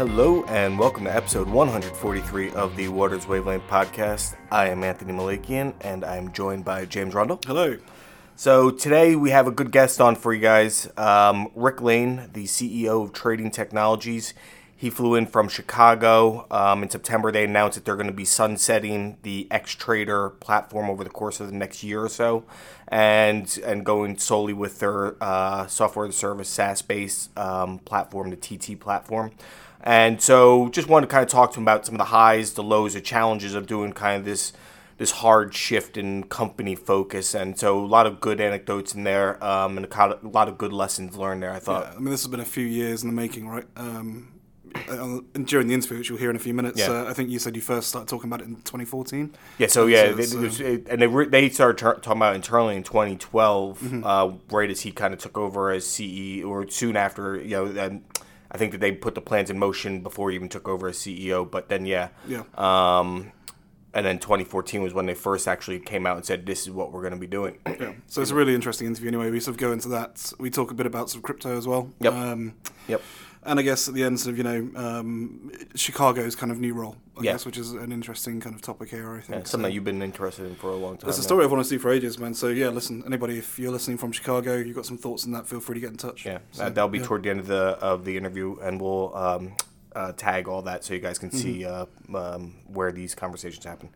Hello and welcome to episode 143 of the Waters Wavelength podcast. I am Anthony Malakian and I am joined by James Rundle. Hello. So today we have a good guest on for you guys. Um, Rick Lane, the CEO of Trading Technologies. He flew in from Chicago. Um, in September, they announced that they're going to be sunsetting the X Trader platform over the course of the next year or so, and and going solely with their uh, software as a service SaaS based um, platform, the TT platform. And so, just wanted to kind of talk to him about some of the highs, the lows, the challenges of doing kind of this this hard shift in company focus. And so, a lot of good anecdotes in there, um, and a lot of good lessons learned there. I thought. Yeah, I mean, this has been a few years in the making, right? Um, uh, during the interview, which you'll hear in a few minutes, yeah. uh, I think you said you first started talking about it in 2014. Yeah, so yeah, so, they, so. It, and they re- they started talking about internally in 2012, mm-hmm. uh, right as he kind of took over as CEO, or soon after. You know, and I think that they put the plans in motion before he even took over as CEO. But then, yeah, yeah. Um, and then 2014 was when they first actually came out and said, "This is what we're going to be doing." yeah. So it's a really interesting interview. Anyway, we sort of go into that. We talk a bit about some crypto as well. Yep. Um, yep and I guess at the end, sort of, you know, um, Chicago's kind of new role, I yeah. guess, which is an interesting kind of topic here, I think. Yeah, something so, that you've been interested in for a long time. It's a story I've wanted to see for ages, man. So, yeah, listen, anybody, if you're listening from Chicago, you've got some thoughts on that, feel free to get in touch. Yeah, so, that'll be yeah. toward the end of the of the interview, and we'll um, uh, tag all that so you guys can mm-hmm. see uh, um, where these conversations happen.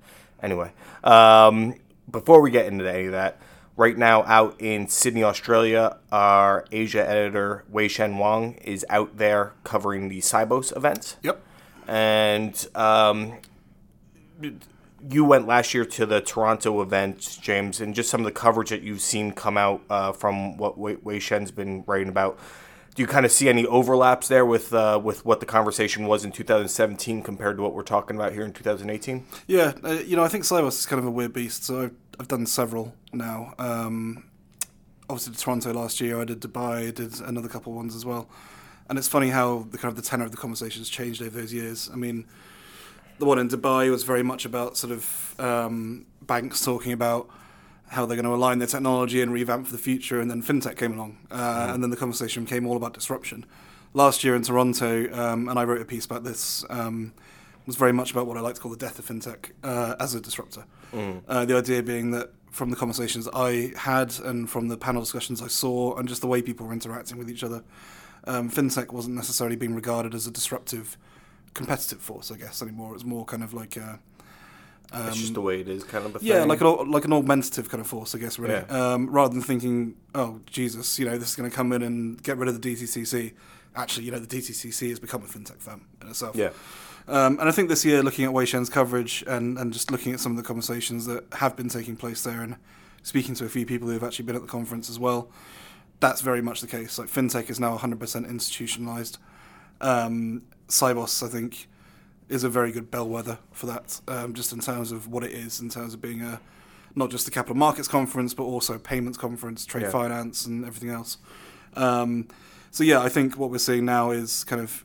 Anyway, um, before we get into any of that, right now out in Sydney, Australia. Our Asia editor Wei Shen Wong is out there covering the Sibos events. Yep. And um, you went last year to the Toronto event, James, and just some of the coverage that you've seen come out uh, from what Wei, Wei Shen's been writing about. Do you kind of see any overlaps there with uh, with what the conversation was in 2017 compared to what we're talking about here in 2018? Yeah, uh, you know, I think Sibos is kind of a weird beast. So I've, done several now. Um, obviously, Toronto last year. I did Dubai. I did another couple ones as well. And it's funny how the kind of the tenor of the conversation has changed over those years. I mean, the one in Dubai was very much about sort of um, banks talking about how they're going to align their technology and revamp for the future, and then fintech came along, uh, mm. and then the conversation became all about disruption. Last year in Toronto, um, and I wrote a piece about this. Um, was very much about what I like to call the death of fintech uh, as a disruptor. Mm. Uh, the idea being that from the conversations I had and from the panel discussions I saw and just the way people were interacting with each other, um, fintech wasn't necessarily being regarded as a disruptive, competitive force. I guess anymore. It was more kind of like a, um, it's just the way it is, kind of a yeah, like an like an augmentative kind of force, I guess, really. Yeah. Um, rather than thinking, oh Jesus, you know, this is going to come in and get rid of the DTCC. Actually, you know, the DTCC has become a fintech firm in itself. Yeah. Um, and I think this year, looking at Wei Shen's coverage and, and just looking at some of the conversations that have been taking place there and speaking to a few people who have actually been at the conference as well, that's very much the case. Like fintech is now 100% institutionalized. Um, Sibos, I think, is a very good bellwether for that, um, just in terms of what it is, in terms of being a not just a capital markets conference, but also payments conference, trade yeah. finance, and everything else. Um, so yeah, I think what we're seeing now is kind of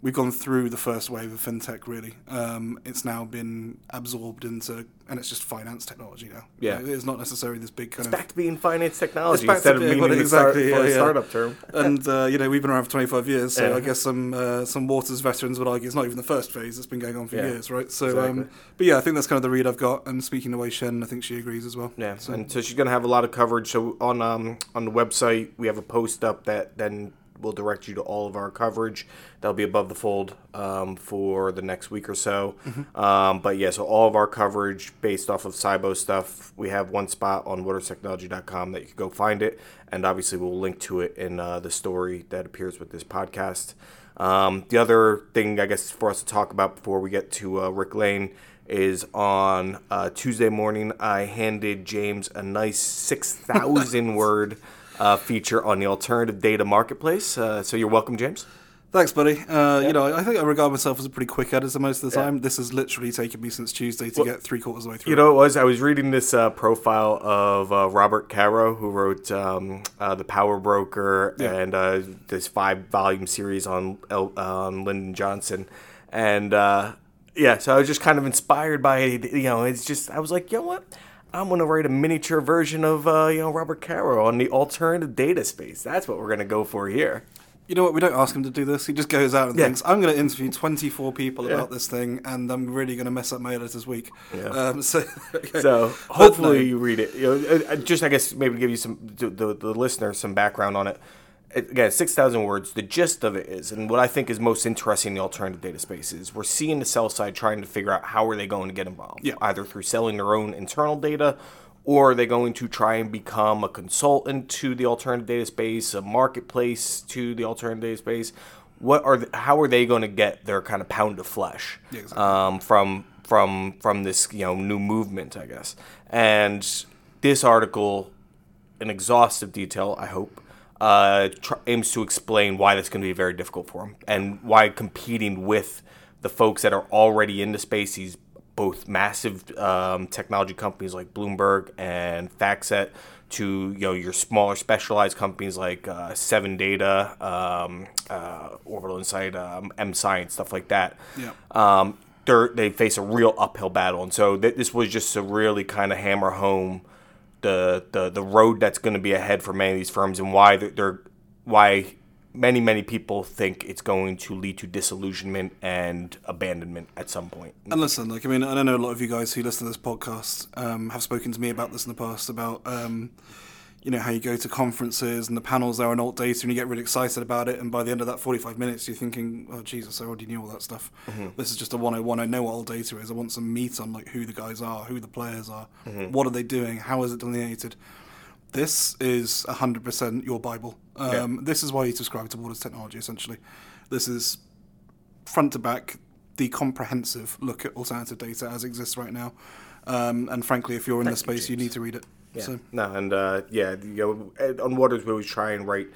we've gone through the first wave of fintech. Really, um, it's now been absorbed into, and it's just finance technology now. Yeah, it's not necessarily this big kind it's of. back to being finance technology instead of being exactly start, yeah, yeah. startup term. and uh, you know, we've been around for 25 years, so yeah. I guess some uh, some Waters veterans would argue it's not even the first phase. It's been going on for years, right? So, um, exactly. um, but yeah, I think that's kind of the read I've got. And speaking to Wei Shen, I think she agrees as well. Yeah, so. and so she's going to have a lot of coverage. So on um, on the website, we have a post up that then will direct you to all of our coverage. That'll be above the fold um, for the next week or so. Mm-hmm. Um, but yeah, so all of our coverage based off of Sibos stuff, we have one spot on waterstechnology.com that you can go find it. And obviously, we'll link to it in uh, the story that appears with this podcast. Um, the other thing, I guess, for us to talk about before we get to uh, Rick Lane is on uh, Tuesday morning. I handed James a nice 6,000 word uh, feature on the alternative data marketplace. Uh, so you're welcome, James. Thanks, buddy. Uh, You know, I think I regard myself as a pretty quick editor most of the time. Yeah. This has literally taken me since Tuesday to well, get three quarters of the way through. You know, it was I was reading this uh, profile of uh, Robert Caro, who wrote um, uh, the Power Broker yeah. and uh, this five volume series on on Lyndon Johnson, and yeah, so I was just kind of inspired by it. You know, it's just I was like, you know what I'm gonna write a miniature version of uh, you know Robert Caro on the alternative data space. That's what we're gonna go for here. You know what? We don't ask him to do this. He just goes out and Yeah. thinks, "I'm going to interview 24 people Yeah. about this thing, and I'm really going to mess up my editor's week." Yeah. Um, so, okay. So hopefully no. you read it. You know, uh, uh, just I guess maybe give you some the, the, the listener some background on it. Again, six thousand words. The gist of it is, and what I think is most interesting in the alternative data space is we're seeing the sell side trying to figure out how are they going to get involved, Yeah. either through selling their own internal data, or are they going to try and become a consultant to the alternative data space, a marketplace to the alternative data space. What are the, how are they going to get their kind of pound of flesh? Yeah, exactly. um, from from from this you know new movement, I guess. And this article, in exhaustive detail, I hope, uh, tr- aims to explain why that's going to be very difficult for them and why competing with the folks that are already in the space, these both massive um, technology companies like Bloomberg and FactSet, to you know your smaller specialized companies like uh, Seven Data, um, uh, Orbital Insight, um, M Science, stuff like that Yeah. um, they face a real uphill battle. And so th- this was just to really kind of hammer home the, the, the road that's going to be ahead for many of these firms and why they're, they're why many many people think it's going to lead to disillusionment and abandonment at some point. And listen, like I mean, I don't know a lot of you guys who listen to this podcast um, have spoken to me about this in the past about um, you know how you go to conferences and the panels there on alt data and you get really excited about it, and by the end of that forty-five minutes, you're thinking, "Oh Jesus, I already knew all that stuff. This is just a one-on-one. I know what alt data is. I want some meat on like who the guys are, who the players are, what are they doing, how is it delineated." This is hundred percent your Bible. Um, This is why you subscribe to Waters Technology. Essentially, this is front to back the comprehensive look at alternative data as it exists right now. Um, and frankly, if you're in the Thank you, space, you James. need to read it. Yeah. So No, and uh, yeah, you know, on Waters we always try and write.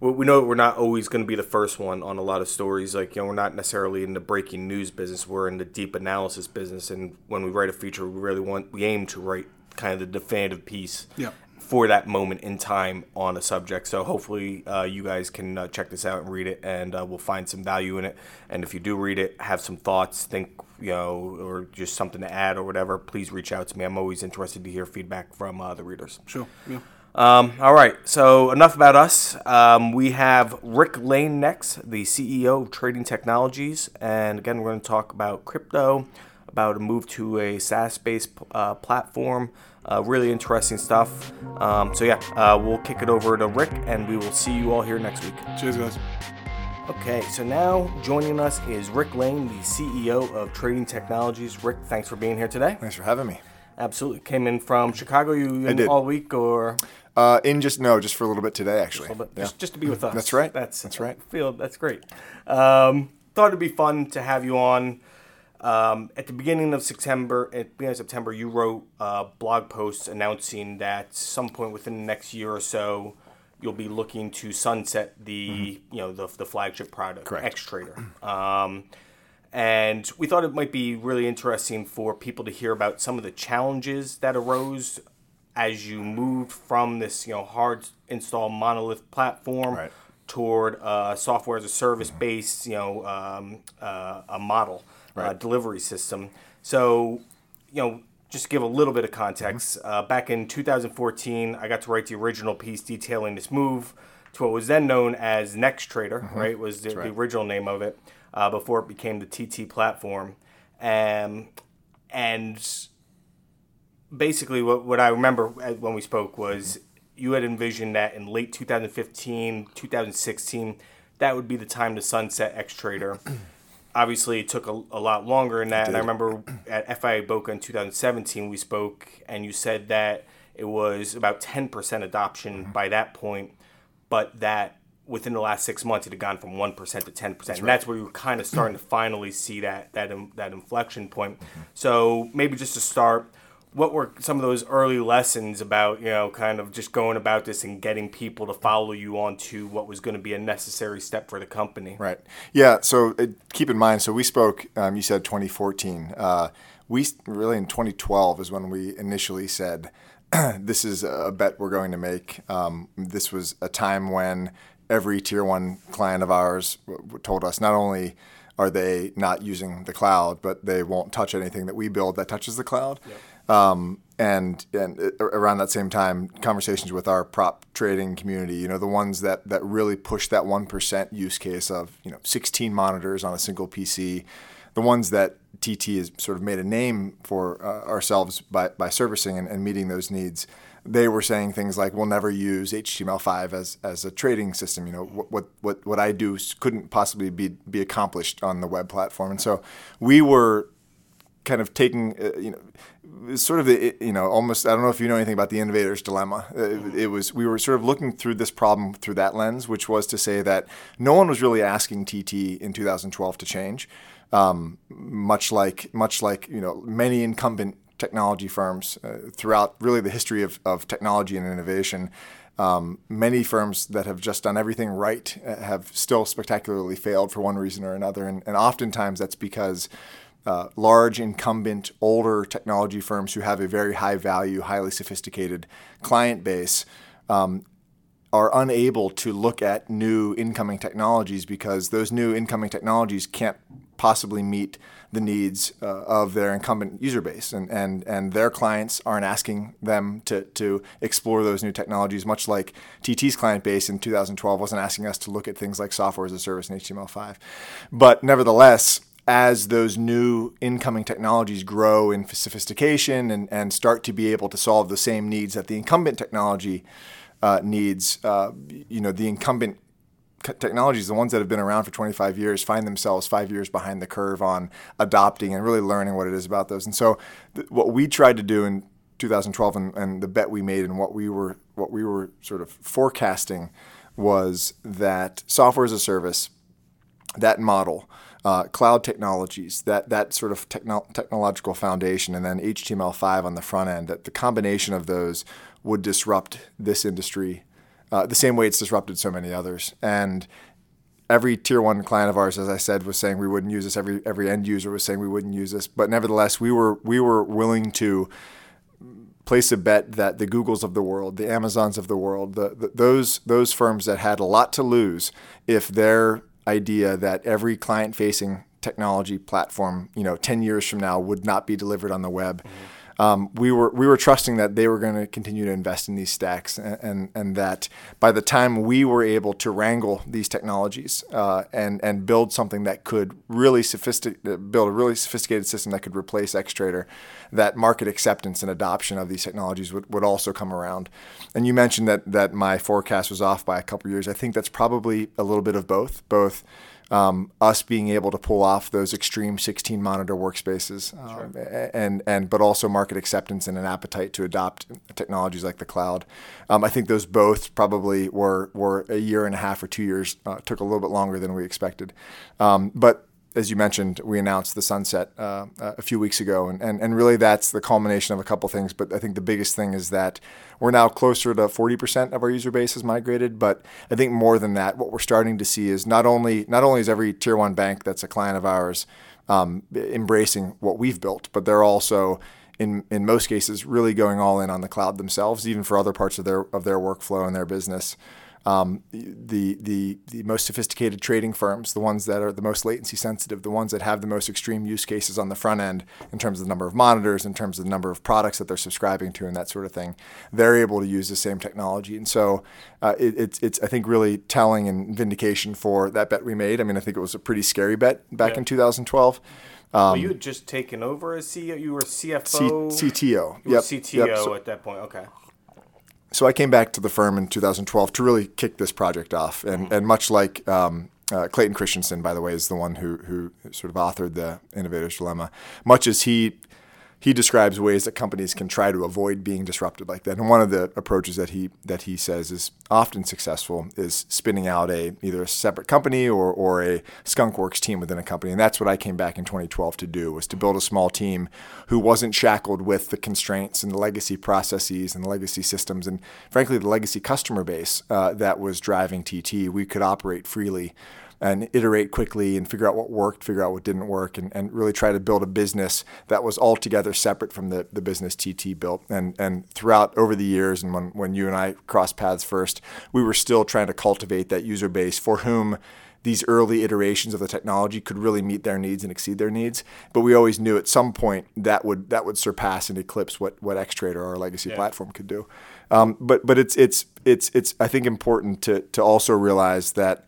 We we know we're not always going to be the first one on a lot of stories. Like you know, we're not necessarily in the breaking news business. We're in the deep analysis business, and when we write a feature, we really want we aim to write kind of the definitive piece Yeah. For that moment in time on a subject. So hopefully, uh, you guys can uh, check this out and read it, and uh, we'll find some value in it. And if you do read it, have some thoughts, think you know, or just something to add or whatever, please reach out to me. I'm always interested to hear feedback from uh, the readers. sure, yeah. Um, all right, so enough about us. Um, we have Rick Lane next, the CEO of Trading Technologies, and again, we're going to talk about crypto, about a move to a SaaS-based uh, platform. Uh, really interesting stuff. Um, so yeah, uh, we'll kick it over to Rick, and we will see you all here next week. Cheers, guys. Okay, so now joining us is Rick Lane, the CEO of Trading Technologies. Rick, thanks for being here today. Thanks for having me. Absolutely, came in from Chicago. You in did. all week or? Uh, in just no, just for a little bit today, actually. little bit, Yeah. just, just to be with us. That's right. That's That's right. Feel that's great. Um, thought it'd be fun to have you on. Um, at the beginning of September, at the beginning of September, you wrote uh, blog posts announcing that some point within the next year or so, you'll be looking to sunset the you know the, the flagship product, Correct. X Trader. Um, and we thought it might be really interesting for people to hear about some of the challenges that arose as you moved from this you know hard install monolith platform Right. toward uh, software as a service based you know um, uh, a model uh, delivery system. So you know just to give a little bit of context, uh, back in 2014, I got to write the original piece detailing this move to what was then known as Next Trader, right? Was the, the original name of it uh, before it became the TT platform. Um, and basically, what, what I remember when we spoke was you had envisioned that in late 2015, 2016, that would be the time to sunset X Trader. Obviously, it took a, a lot longer than that. And I remember at FIA Boca in 2017, we spoke, and you said that it was about 10% adoption by that point, but that within the last six months, it had gone from 1% to 10%. and that's where you were kind of starting to finally see that, that, that inflection point. So maybe just to start, what were some of those early lessons about, you know, kind of just going about this and getting people to follow you onto what was going to be a necessary step for the company? Right. Yeah. So uh, keep in mind. So we spoke. Um, you said 2014. Uh, we really in 2012 is when we initially said this is a bet we're going to make. Um, this was a time when every tier one client of ours w- w- told us not only are they not using the cloud, but they won't touch anything that we build that touches the cloud. Um, and and around that same time, conversations with our prop trading community. You know, the ones that that really push that one percent use case of you know 16 monitors on a single PC. The ones that TT has sort of made a name for uh, ourselves by, by servicing and, and meeting those needs they were saying things like, "We'll never use HTML5 as, as a trading system." You know, what what what I do couldn't possibly be be accomplished on the web platform, and so we were kind of taking, uh, you know, sort of the, you know, almost. I don't know if you know anything about the innovator's dilemma. It, it, was we were sort of looking through this problem through that lens, which was to say that no one was really asking TT in 2012 to change. Um, much like much like you know many incumbent technology firms uh, throughout really the history of, of technology and innovation. Um, many firms that have just done everything right uh, have still spectacularly failed for one reason or another. And, and oftentimes that's because uh, large, incumbent, older technology firms who have a very high value, highly sophisticated client base um, are unable to look at new incoming technologies because those new incoming technologies can't possibly meet the needs uh, of their incumbent user base. And, and, and their clients aren't asking them to, to explore those new technologies, much like TT's client base in 2012 wasn't asking us to look at things like software as a service and HTML5. But nevertheless, as those new incoming technologies grow in sophistication and, and start to be able to solve the same needs that the incumbent technology uh, needs, uh, you know, the incumbent technologies, the ones that have been around for 25 years, find themselves five years behind the curve on adopting and really learning what it is about those. And so, th- what we tried to do in 2012 and, and the bet we made and what we were what we were sort of forecasting was that software as a service, that model uh, cloud technologies, that that sort of techno- technological foundation, and then HTML5 on the front end. That the combination of those would disrupt this industry uh, the same way it's disrupted so many others. And every tier one client of ours, as I said, was saying we wouldn't use this. Every every end user was saying we wouldn't use this. But nevertheless, we were we were willing to place a bet that the Googles of the world, the Amazons of the world, the, the, those those firms that had a lot to lose if their idea that every client facing technology platform, you know, 10 years from now would not be delivered on the web. Mm-hmm. Um, we were we were trusting that they were going to continue to invest in these stacks, and, and, and that by the time we were able to wrangle these technologies uh, and and build something that could really sophisticate uh, build a really sophisticated system that could replace Xtrader, that market acceptance and adoption of these technologies would, would also come around. And you mentioned that that my forecast was off by a couple years. I think that's probably a little bit of both, both um, us being able to pull off those extreme 16 monitor workspaces, um, sure. and and but also market acceptance and an appetite to adopt technologies like the cloud. Um, I think those both probably were were a year and a half or two years uh, took a little bit longer than we expected, um, but as you mentioned, we announced the sunset uh, a few weeks ago, and, and, and really that's the culmination of a couple things. But I think the biggest thing is that we're now closer to 40% of our user base has migrated. But I think more than that, what we're starting to see is not only not only is every tier one bank that's a client of ours um, embracing what we've built, but they're also in in most cases really going all in on the cloud themselves, even for other parts of their of their workflow and their business um, the, the, the most sophisticated trading firms, the ones that are the most latency sensitive, the ones that have the most extreme use cases on the front end in terms of the number of monitors, in terms of the number of products that they're subscribing to, and that sort of thing, they're able to use the same technology. And so uh, it, it's, it's, I think, really telling and vindication for that bet we made. I mean, I think it was a pretty scary bet back yeah. in 2012. Um, well, you had just taken over as CEO. You were CFO, C- CTO. You yep. CTO yep. So, at that point. Okay so I came back to the firm in 2012 to really kick this project off, and mm-hmm. and much like um, uh, Clayton Christensen, by the way, is the one who who sort of authored the Innovator's Dilemma. Much as he he describes ways that companies can try to avoid being disrupted like that. And one of the approaches that he that he says is often successful is spinning out a either a separate company or, or a skunkworks team within a company. And that's what I came back in 2012 to do was to build a small team who wasn't shackled with the constraints and the legacy processes and the legacy systems and frankly the legacy customer base uh, that was driving TT. We could operate freely and iterate quickly and figure out what worked, figure out what didn't work, and, and really try to build a business that was altogether separate from the, the business TT built. And and throughout over the years, and when, when you and I crossed paths first, we were still trying to cultivate that user base for whom these early iterations of the technology could really meet their needs and exceed their needs. But we always knew at some point that would that would surpass and eclipse what what Xtrader, or our legacy yeah. platform, could do. Um, but but it's it's it's it's I think important to to also realize that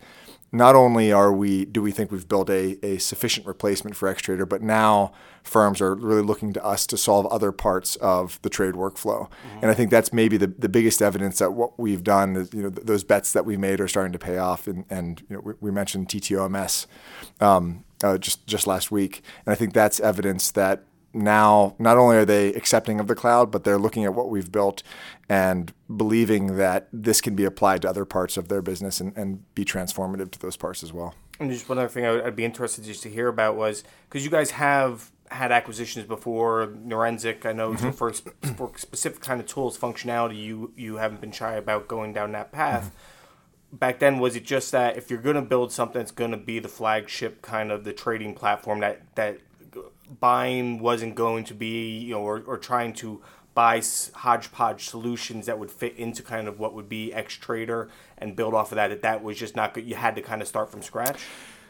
not only are we do we think we've built a, a sufficient replacement for Xtrader, but now firms are really looking to us to solve other parts of the trade workflow. Mm-hmm. And I think that's maybe the, the biggest evidence that what we've done is, you know, th- those bets that we made are starting to pay off. And, and you know, we, we mentioned TTOMS um, uh, just, just last week. And I think that's evidence that now not only are they accepting of the cloud, but they're looking at what we've built and believing that this can be applied to other parts of their business and, and be transformative to those parts as well. And just one other thing I would, I'd be interested just to hear about was because you guys have had acquisitions before. Neurensic, I know, mm-hmm. for, for specific kind of tools functionality, you you haven't been shy about going down that path. Mm-hmm. Back then, was it just that if you're going to build something that's going to be the flagship kind of the trading platform that that buying wasn't going to be, you know, or, or trying to buy hodgepodge solutions that would fit into kind of what would be X Trader and build off of that. That that was just not good. You had to kind of start from scratch.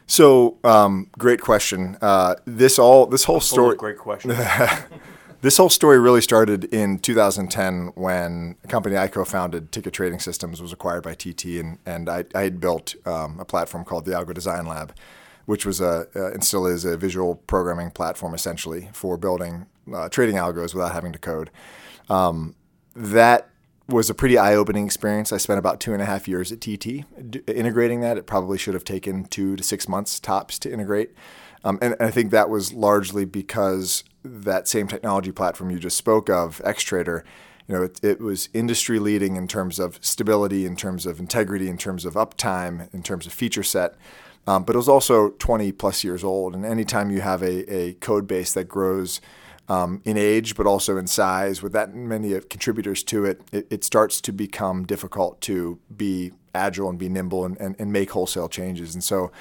So, um, great question. Uh, this all this whole story. great question. this whole story really started in 2010 when a company I co-founded, Ticket Trading Systems, was acquired by TT, and and I, I had built um, a platform called the Algo Design Lab which was a uh, and still is a visual programming platform essentially for building uh, trading algos without having to code. Um, that was a pretty eye-opening experience. I spent about two and a half years at TT d- integrating that. It probably should have taken two to six months tops to integrate, um, and, and I think that was largely because that same technology platform you just spoke of, Xtrader, you know, it, it, was industry leading in terms of stability, in terms of integrity, in terms of uptime, in terms of feature set. Um, but it was also 20 plus years old. And anytime you have a, a code base that grows um, in age, but also in size, with that many contributors to it, it, it, starts to become difficult to be agile and be nimble and, and, and make wholesale changes. And so,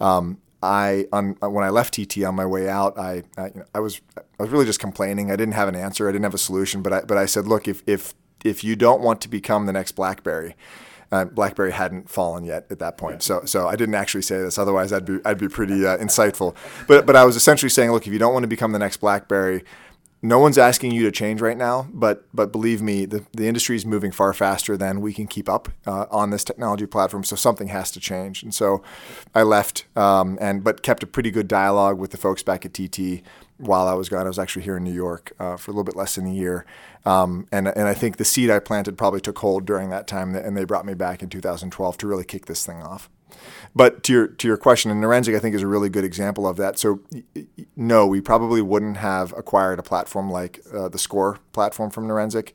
um, I on, when I left TT on my way out, I I, you know, I, was I was really just complaining. I didn't have an answer. I didn't have a solution. But I but I said, look, if if if you don't want to become the next BlackBerry, uh, BlackBerry hadn't fallen yet at that point. So, so I didn't actually say this. Otherwise, I'd be I'd be pretty uh, insightful. But but I was essentially saying, look, if you don't want to become the next BlackBerry, no one's asking you to change right now. But but believe me, the the industry is moving far faster than we can keep up uh, on this technology platform. So something has to change. And so I left um, and but kept a pretty good dialogue with the folks back at TT while I was gone. I was actually here in New York uh, for a little bit less than a year, um, and and I think the seed I planted probably took hold during that time, and they brought me back in 2012 to really kick this thing off. But to your to your question, and Neurensic I think is a really good example of that. So no, we probably wouldn't have acquired a platform like uh, the Score platform from Neurensic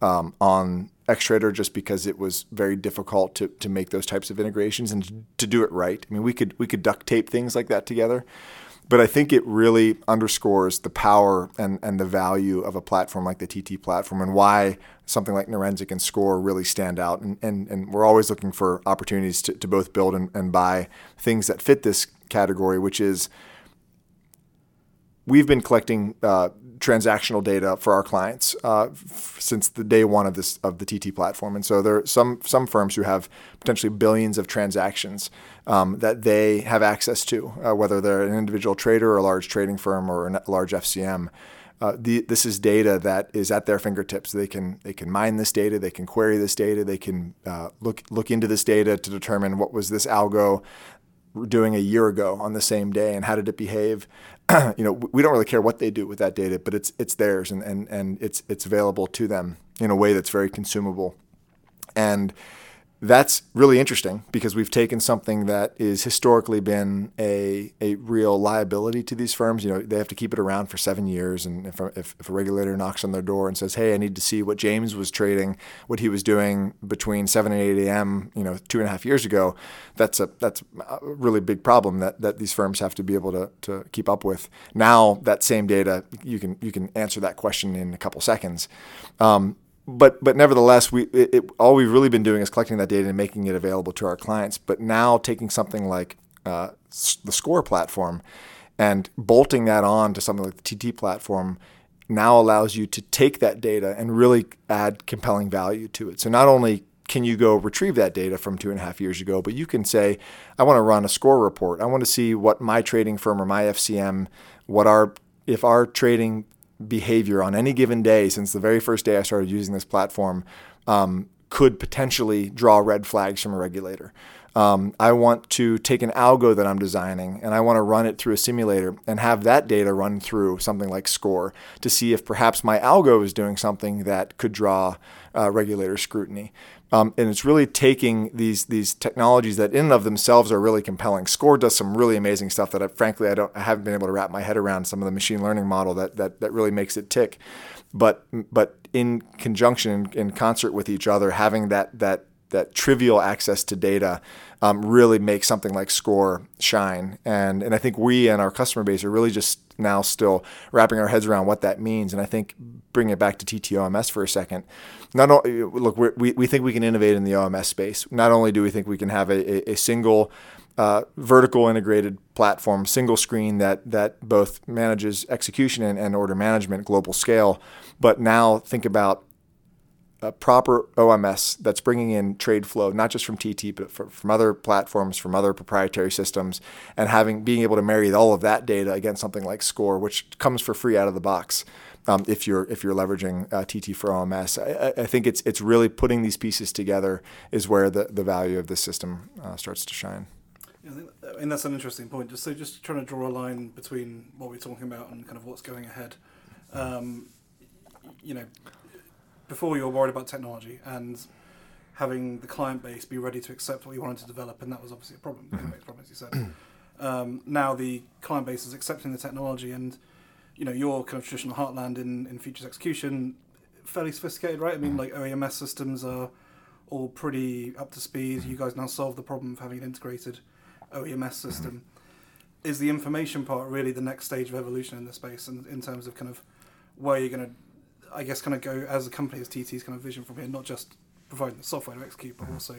um, on Xtrader just because it was very difficult to, to make those types of integrations and to do it right. I mean, we could we could duct tape things like that together, but I think it really underscores the power and, and the value of a platform like the TT platform and why something like Neurensic and Score really stand out. And, and, and we're always looking for opportunities to, to both build and, and buy things that fit this category, which is we've been collecting uh, transactional data for our clients uh, f- since the day one of this of the TT platform, and so there are some some firms who have potentially billions of transactions um, that they have access to, uh, whether they're an individual trader or a large trading firm or a large FCM. Uh, the, this is data that is at their fingertips. They can they can mine this data, they can query this data, they can uh, look look into this data to determine what was this algo doing a year ago on the same day and how did it behave you know, we don't really care what they do with that data, but it's it's theirs and, and, and it's it's available to them in a way that's very consumable. And that's really interesting because we've taken something that is historically been a, a real liability to these firms. You know, they have to keep it around for seven years, and if, if, if, a regulator knocks on their door and says, "Hey, I need to see what James was trading, what he was doing between seven and eight a.m., you know, two and a half years ago," that's a that's a really big problem that, that these firms have to be able to, to keep up with. Now, that same data, you can you can answer that question in a couple seconds. Um, but but nevertheless, we it, it, all we've really been doing is collecting that data and making it available to our clients. But now taking something like uh, the Score platform and bolting that on to something like the TT platform now allows you to take that data and really add compelling value to it. So not only can you go retrieve that data from two and a half years ago? But you can say, I want to run a score report. I want to see what my trading firm or my FCM, what our if our trading behavior on any given day since the very first day I started using this platform um, could potentially draw red flags from a regulator. Um, I want to take an algo that I'm designing and I want to run it through a simulator and have that data run through something like SCORE to see if perhaps my algo is doing something that could draw uh, regulator scrutiny. Um, and it's really taking these these technologies that in and of themselves are really compelling. Score does some really amazing stuff that I, frankly I don't I haven't been able to wrap my head around some of the machine learning model that that, that really makes it tick. But but in conjunction in, in concert with each other, having that that that trivial access to data um, really makes something like Score shine. And and I think we and our customer base are really just now still wrapping our heads around what that means. And I think bringing it back to TTOMS for a second, not only look we we think we can innovate in the OMS space. Not only do we think we can have a, a, a single uh, vertical integrated platform, single screen that that both manages execution and, and order management, global scale. But now think about a proper OMS that's bringing in trade flow, not just from TT, but from other platforms, from other proprietary systems, and having being able to marry all of that data against something like Score, which comes for free out of the box. Um, if you're if you're leveraging uh, TT for OMS, I, I, think it's it's really putting these pieces together is where the, the value of this system uh, starts to shine. Yeah, I that's an interesting point. Just so just trying to draw a line between what we're talking about and kind of what's going ahead. Um, you know, before you were worried about technology and having the client base be ready to accept what you wanted to develop, and that was obviously a problem. Mm-hmm. problem, as you said. um, now the client base is accepting the technology, and you know your kind of traditional heartland in in futures execution, fairly sophisticated, right? I mean, like OEMS systems are all pretty up to speed. You guys now solve the problem of having an integrated OEMS system. Is the information part really the next stage of evolution in this space, and in terms of kind of where you're going to I guess, kind of go as a company as TT's kind of vision from here, not just providing the software to execute, but also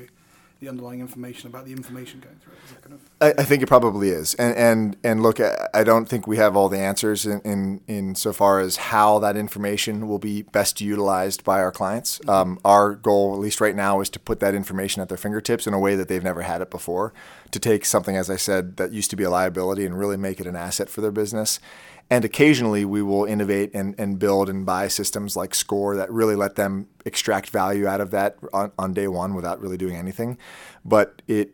the underlying information about the information going through it. Kind of I, I, think it probably is, and and and look, I don't think we have all the answers in in, in so far as how that information will be best utilized by our clients. Mm-hmm. Um, our goal, at least right now, is to put that information at their fingertips in a way that they've never had it before. To take something, as I said, that used to be a liability and really make it an asset for their business. And occasionally we will innovate and, and build and buy systems like Score that really let them extract value out of that on, on day one without really doing anything. But it,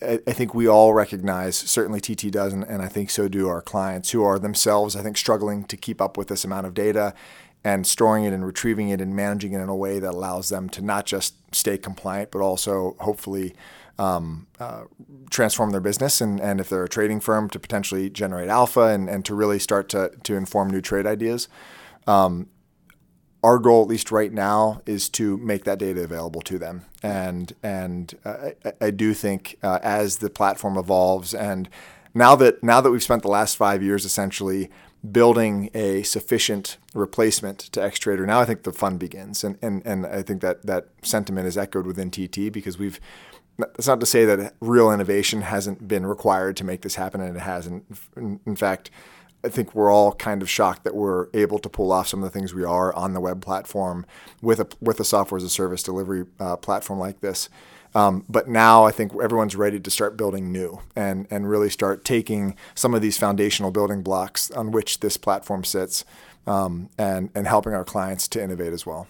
I think we all recognize, certainly TT does, and, and I think so do our clients who are themselves, I think, struggling to keep up with this amount of data and storing it and retrieving it and managing it in a way that allows them to not just stay compliant, but also hopefully um, uh, transform their business and, and if they're a trading firm to potentially generate alpha and, and to really start to, to inform new trade ideas. Um, our goal, at least right now, is to make that data available to them. And and uh, I, I, do think uh, as the platform evolves, and now that now that we've spent the last five years essentially building a sufficient replacement to Xtrader, now I think the fun begins. And and and I think that that sentiment is echoed within TT because we've that's not to say that real innovation hasn't been required to make this happen, and it hasn't. In, fact, I think we're all kind of shocked that we're able to pull off some of the things we are on the web platform with a with a software as a service delivery uh, platform like this. Um, but now I think everyone's ready to start building new and and really start taking some of these foundational building blocks on which this platform sits, um, and and helping our clients to innovate as well.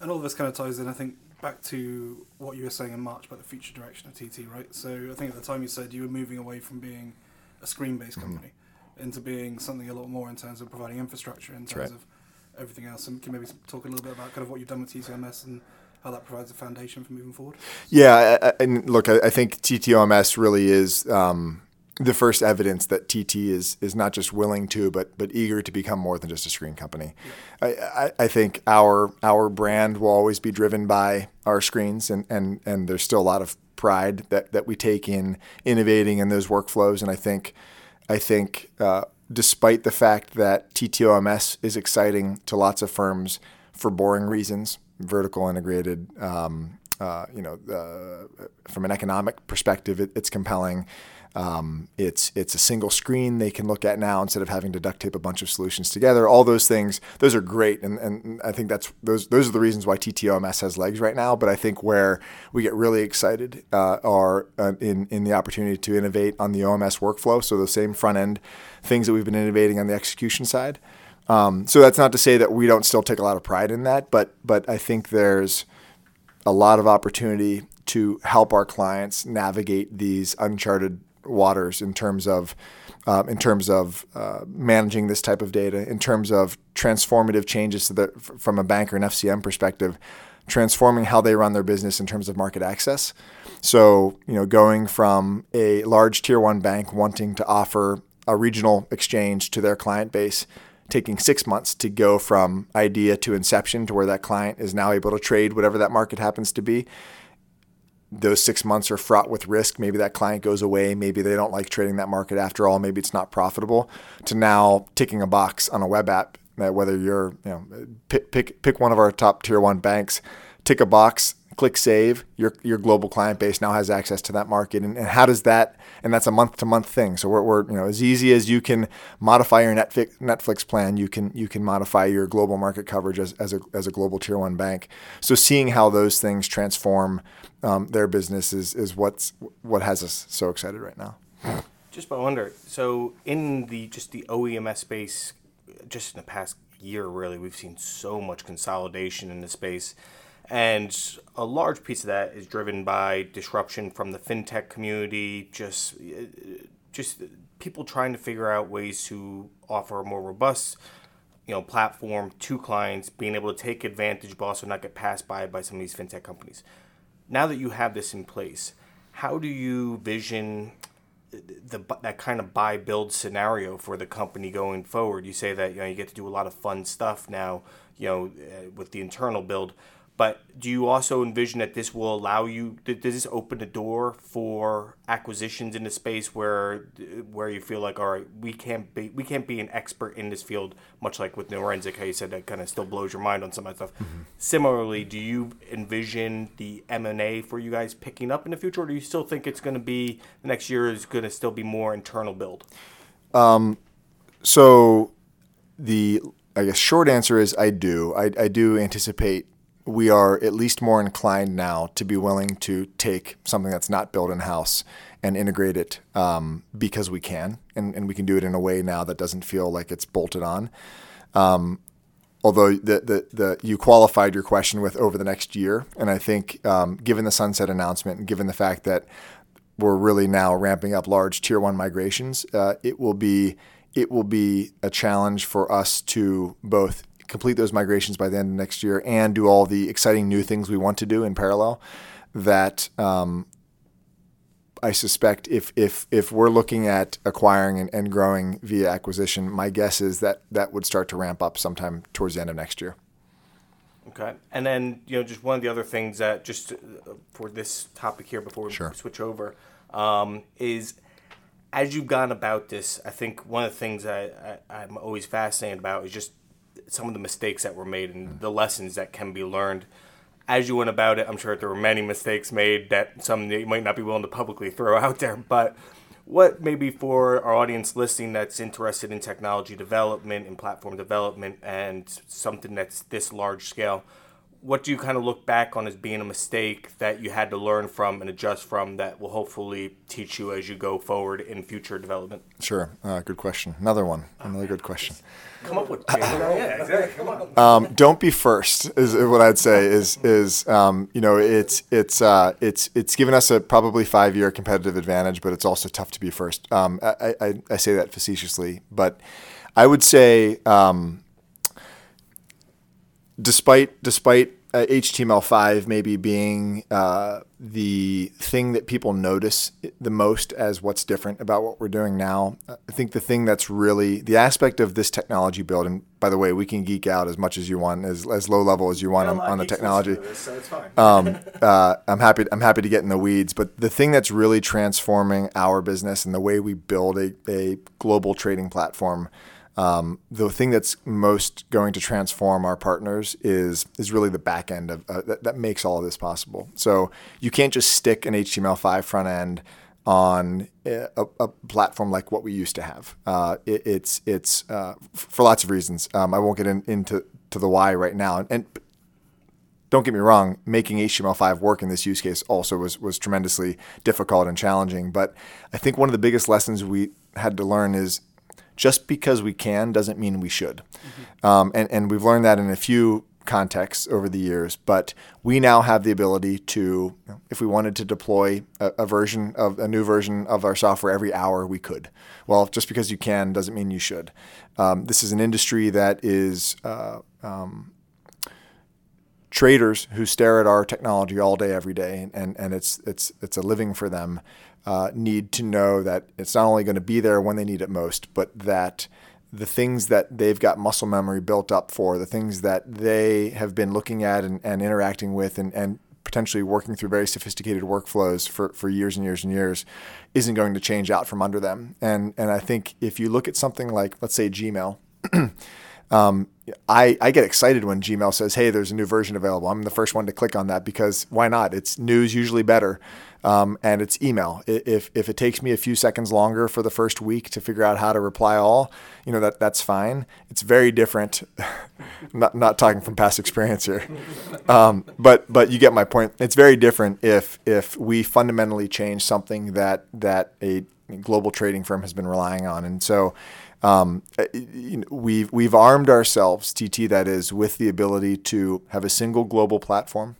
And all of this kind of ties in, I think, back to what you were saying in March about the future direction of TT, right? So I think at the time you said you were moving away from being a screen-based mm-hmm. company mm-hmm. into being something a lot more in terms of providing infrastructure, in terms right. of everything else. And can maybe talk a little bit about kind of what you've done with TTOMS and how that provides a foundation for moving forward? Yeah, and look, I, think TTOMS really is. Um, the first evidence that TT is is not just willing to, but but eager to become more than just a screen company. I, I, I, think our our brand will always be driven by our screens, and, and, and there's still a lot of pride that, that we take in innovating in those workflows. And I think I think uh, despite the fact that TTOMS is exciting to lots of firms for boring reasons, vertical integrated. Um, uh, you know, uh, from an economic perspective, it, it's compelling. Um, it's it's a single screen they can look at now instead of having to duct tape a bunch of solutions together. All those things, those are great, and, and I think that's those those are the reasons why TTOMS has legs right now. But I think where we get really excited uh, are uh, in in the opportunity to innovate on the OMS workflow. So the same front end things that we've been innovating on the execution side. Um, so that's not to say that we don't still take a lot of pride in that, but but I think there's a lot of opportunity to help our clients navigate these uncharted waters in terms of uh, in terms of uh, managing this type of data, in terms of transformative changes the, from a banker and FCM perspective, transforming how they run their business in terms of market access. So, you know, going from a large tier one bank wanting to offer a regional exchange to their client base, taking six months to go from idea to inception to where that client is now able to trade whatever that market happens to be those six months are fraught with risk. Maybe that client goes away. Maybe they don't like trading that market after all. Maybe it's not profitable. To now ticking a box on a web app that whether you're you know pick pick pick one of our top tier one banks, tick a box, click save. Your your global client base now has access to that market. And, and how does that? And that's a month to month thing. So we're, we're you know as easy as you can modify your Netflix Netflix plan, you can you can modify your global market coverage as, as a as a global tier one bank. So seeing how those things transform um, their business is, is what's what has us so excited right now. Just I wonder. So in the just the OEMS space, just in the past year, really, we've seen so much consolidation in the space, and a large piece of that is driven by disruption from the fintech community. Just just people trying to figure out ways to offer a more robust you know platform to clients being able to take advantage but also not get passed by by some of these fintech companies now that you have this in place, how do you vision the that kind of buy build scenario for the company going forward? You say that you know you get to do a lot of fun stuff now, you know, uh, with the internal build. But do you also envision that this will allow you? Does this open the door for acquisitions in the space where where you feel like, all right, we can't be we can't be an expert in this field, much like with Neurensic, how you said that kind of still blows your mind on some of that stuff. Mm-hmm. Similarly, do you envision the M and A for you guys picking up in the future, or do you still think it's going to be the next year is going to still be more internal build? Um, so the I guess short answer is I do. I, I do anticipate we are at least more inclined now to be willing to take something that's not built in house and integrate it um, because we can, and, and we can do it in a way now that doesn't feel like it's bolted on. Um, although the, the, the, you qualified your question with over the next year, and I think um, given the sunset announcement and given the fact that we're really now ramping up large tier one migrations, uh, it will be it will be a challenge for us to both complete those migrations by the end of next year and do all the exciting new things we want to do in parallel that um, I suspect if, if, if we're looking at acquiring and, and growing via acquisition, my guess is that that would start to ramp up sometime towards the end of next year. Okay. And then, you know, just one of the other things that just uh, for this topic here before we sure. switch over um, is as you've gone about this, I think one of the things I, I, I'm always fascinated about is just some of the mistakes that were made and hmm. the lessons that can be learned. As you went about it, I'm sure there were many mistakes made that some you might not be willing to publicly throw out there. But what maybe for our audience listening that's interested in technology development and platform development and something that's this large scale, what do you kind of look back on as being a mistake that you had to learn from and adjust from that will hopefully teach you as you go forward in future development? Sure. Uh, good question. Another one. Another good question. Come up with yeah, exactly. Come on. Um, don't be first is what I'd say. Is is um, you know it's it's uh, it's it's given us a probably five year competitive advantage, but it's also tough to be first. Um, I, I, I say that facetiously, but I would say um, despite despite uh, HTML5 maybe being uh, the thing that people notice the most as what's different about what we're doing now. I think the thing that's really the aspect of this technology build, and by the way, we can geek out as much as you want, as, as low level as you want on, on the technology. This, so um, uh, I'm happy. I'm happy to get in the weeds, but the thing that's really transforming our business and the way we build a, a global trading platform um, the thing that's most going to transform our partners is is really the back end of uh, that, that makes all of this possible. So you can't just stick an HTML5 front end on a, a, platform like what we used to have. Uh, it, it's it's uh, for lots of reasons. Um, I won't get in, into to the why right now. And, and, don't get me wrong, making HTML5 work in this use case also was was tremendously difficult and challenging. But I think one of the biggest lessons we had to learn is just because we can doesn't mean we should. Mm-hmm. Um, and, and we've learned that in a few contexts over the years, but we now have the ability to, if we wanted to deploy a, a, version of a new version of our software every hour, we could. Well, just because you can doesn't mean you should. Um, this is an industry that is uh, um, traders who stare at our technology all day, every day, and, and it's it's it's a living for them uh, need to know that it's not only going to be there when they need it most, but that the things that they've got muscle memory built up for, the things that they have been looking at and, and interacting with and, and potentially working through very sophisticated workflows for, for years and years and years isn't going to change out from under them. And, and I think if you look at something like, let's say, Gmail, um, I, I get excited when Gmail says, hey, there's a new version available. I'm the first one to click on that because why not? It's news usually better. Um, and it's email. If, if it takes me a few seconds longer for the first week to figure out how to reply all, you know, that, that's fine. It's very different. not, not talking from past experience here. Um, but, but you get my point. It's very different if, if we fundamentally change something that, that a global trading firm has been relying on. And so, um, uh, we've we've armed ourselves, TT that is, with the ability to have a single global platform,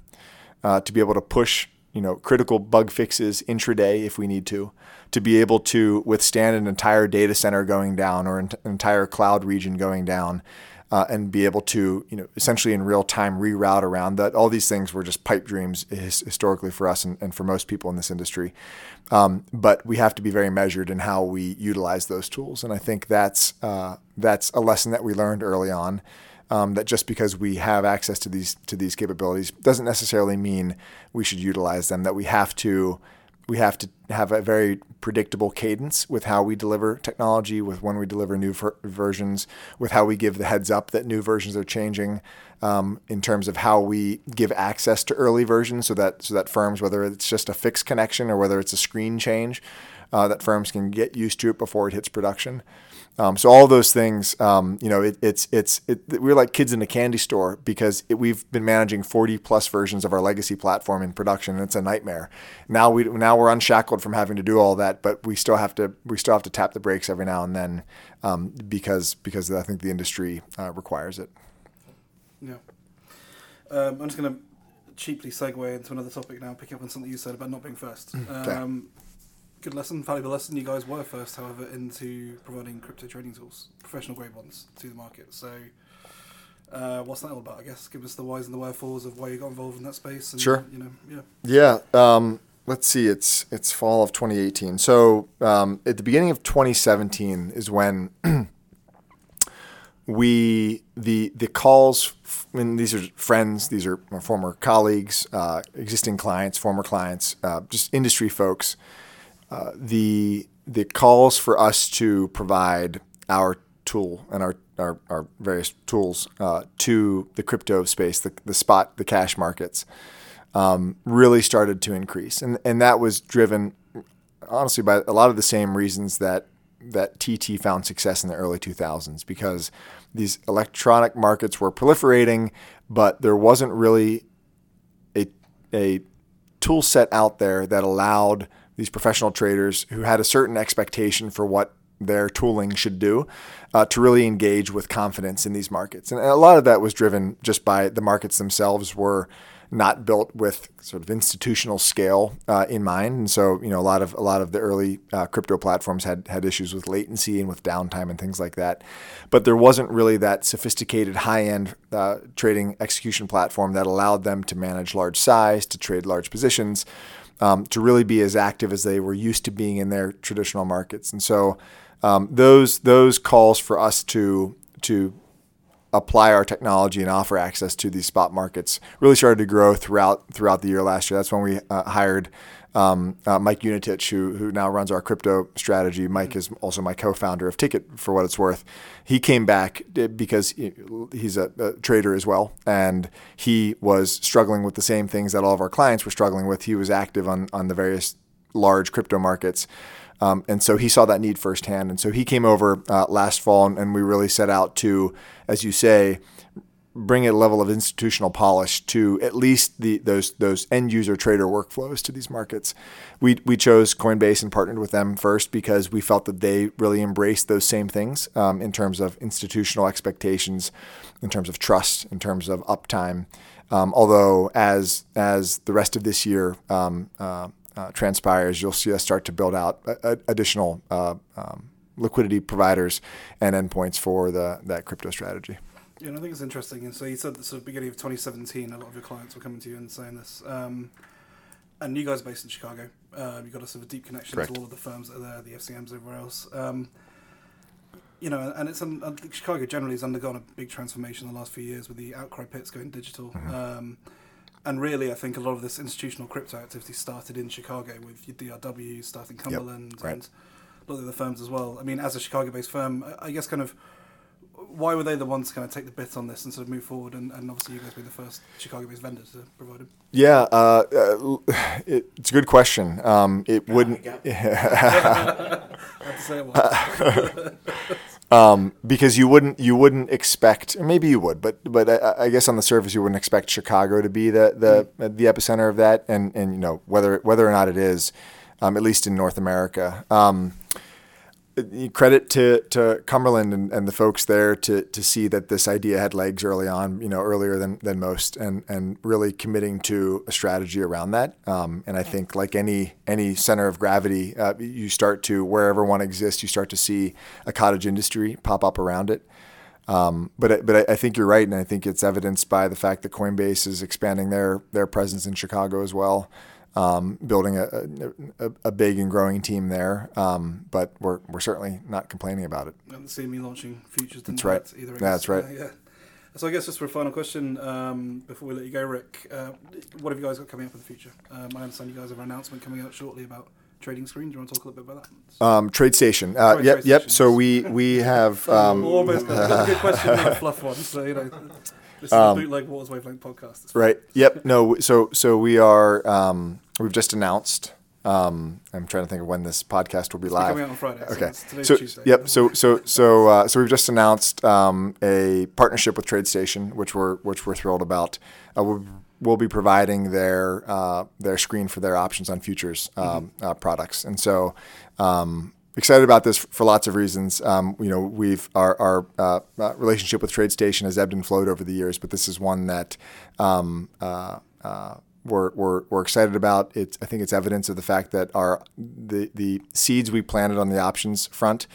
uh, to be able to push you know critical bug fixes intraday if we need to, to be able to withstand an entire data center going down or an entire cloud region going down uh, and be able to, you know, essentially in real time reroute around that. All these things were just pipe dreams his, historically for us and, and, for most people in this industry. Um, but we have to be very measured in how we utilize those tools, and I think that's uh, that's a lesson that we learned early on. Um, that just because we have access to these to these capabilities doesn't necessarily mean we should utilize them. That we have to we have to have a very predictable cadence with how we deliver technology, with when we deliver new ver- versions, with how we give the heads up that new versions are changing, um, in terms of how we give access to early versions, so that so that firms, whether it's just a fixed connection or whether it's a screen change, uh, that firms can get used to it before it hits production. Um, so all those things, um, you know, it, it's it's it, we're like kids in a candy store because it, we've been managing 40 plus versions of our legacy platform in production, and it's a nightmare. Now we now we're unshackled from having to do all that, but we still have to we still have to tap the brakes every now and then um, because because I think the industry uh, requires it. Yeah, um, I'm just going to cheaply segue into another topic now, pick up on something you said about not being first. Okay. Good lesson, valuable lesson. You guys were first, however, into providing crypto trading tools, professional grade ones, to the market. So, uh, what's that all about? I guess give us the whys and the wherefores of why you got involved in that space. And, sure. You know, yeah. Yeah. Um, let's see. It's it's fall of 2018. So um, at the beginning of 2017 is when. we the the calls and these are friends these are former colleagues uh, existing clients former clients uh, just industry folks uh, the the calls for us to provide our tool and our our, our various tools uh, to the crypto space, the, the spot, the cash markets, um, really started to increase, and and that was driven honestly by a lot of the same reasons that that TT found success in the early 2000s because these electronic markets were proliferating, but there wasn't really a a tool set out there that allowed these professional traders who had a certain expectation for what their tooling should do uh, to really engage with confidence in these markets. And a lot of that was driven just by the markets themselves were not built with sort of institutional scale uh, in mind, and so you know a lot of a lot of the early uh, crypto platforms had had issues with latency and with downtime and things like that. But there wasn't really that sophisticated high end uh, trading execution platform that allowed them to manage large size, to trade large positions um, to really be as active as they were used to being in their traditional markets. And so um, those those calls for us to to apply our technology and offer access to these spot markets really started to grow throughout throughout the year last year. That's when we uh, hired um, uh, Mike Unetich, who who now runs our crypto strategy. Mike is also my co-founder of Ticket, for what it's worth. He came back because he's a, a, trader as well, and he was struggling with the same things that all of our clients were struggling with. He was active on on the various large crypto markets. Um, and so he saw that need firsthand. And so he came over uh, last fall, and, and, we really set out to, as you say, bring a level of institutional polish to at least the those those end user trader workflows to these markets. We we chose Coinbase and partnered with them first because we felt that they really embraced those same things um, in terms of institutional expectations, in terms of trust, in terms of uptime. Um, although as as the rest of this year um, uh, uh, transpires, you'll see us start to build out a, a additional uh, um, liquidity providers and endpoints for the that crypto strategy. Yeah, I think it's interesting. And so you said at the sort of beginning of 2017, a lot of your clients were coming to you and saying this. Um, and you guys are based in Chicago. Uh, you've got a sort of deep connection Correct. to all of the firms that are there, the FCMs everywhere else. Um, you know, and it's um, Chicago generally has undergone a big transformation in the last few years with the outcry pits going digital. Mm-hmm. Um, and really, I think a lot of this institutional crypto activity started in Chicago with your DRW starting Cumberland yep, right. and a lot of the firms as well. I mean, as a Chicago-based firm, I guess kind of why were they the ones to kind of take the bit on this and sort of move forward? And, and obviously, you guys being the first Chicago-based vendor to provide it. Yeah, uh, uh, it, it's a good question. Um, it wouldn't. um, because you wouldn't you wouldn't expect maybe you would but but I, I, guess on the surface you wouldn't expect Chicago to be the the, mm. the epicenter of that and and you know whether whether or not it is um, at least in North America um, credit to, to Cumberland and, and the folks there to, to see that this idea had legs early on, you know, earlier than, than most, and, and really committing to a strategy around that. Um, and I think, like any any center of gravity, uh, you start to wherever one exists, you start to see a cottage industry pop up around it. Um, but but I think you're right, and I think it's evidenced by the fact that Coinbase is expanding their their presence in Chicago as well um, building a, a, a, big and growing team there. Um, but we're, we're certainly not complaining about it. And CME launching futures. That's right. Either, That's right. Uh, yeah. So I guess just for a final question um, before we let you go, Rick, uh, what have you guys got coming up in the future? Um, I understand you guys have an announcement coming out shortly about trading screen. Do you want to talk a little bit about that? Um, TradeStation. Uh, Sorry, yep, trade yep. So we we have. Um, Almost a good question, not a fluff one. So you know. This is um, a bootleg Waters Wavelength podcast. Right. Yep. No. So so we are. Um, we've just announced. Um, I'm trying to think of when this podcast will be it's live. Coming out on Friday. Okay. So, so yep. So so so uh, so we've just announced um, a partnership with TradeStation, which we're which we're thrilled about. Uh, we'll, we'll be providing their uh, their screen for their options on futures um, mm-hmm. Uh, products, and so um, excited about this for lots of reasons. Um, you know, we've our, our uh, uh, relationship with TradeStation has ebbed and flowed over the years, but this is one that um, uh, uh, we're, we're, we're excited about. It's, I think it's evidence of the fact that our the the seeds we planted on the options front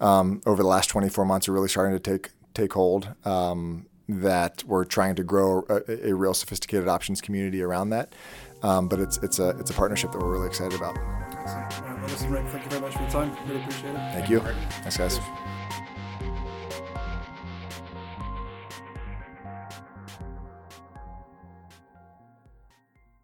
um, over the last 24 months are really starting to take take hold. Um, that we're trying to grow a, a, real sophisticated options community around that. Um, but it's it's a it's a partnership that we're really excited about. Excellent. Well, listen, Rick, thank you very much for your time. Really appreciate it. Thank you. Thanks, guys.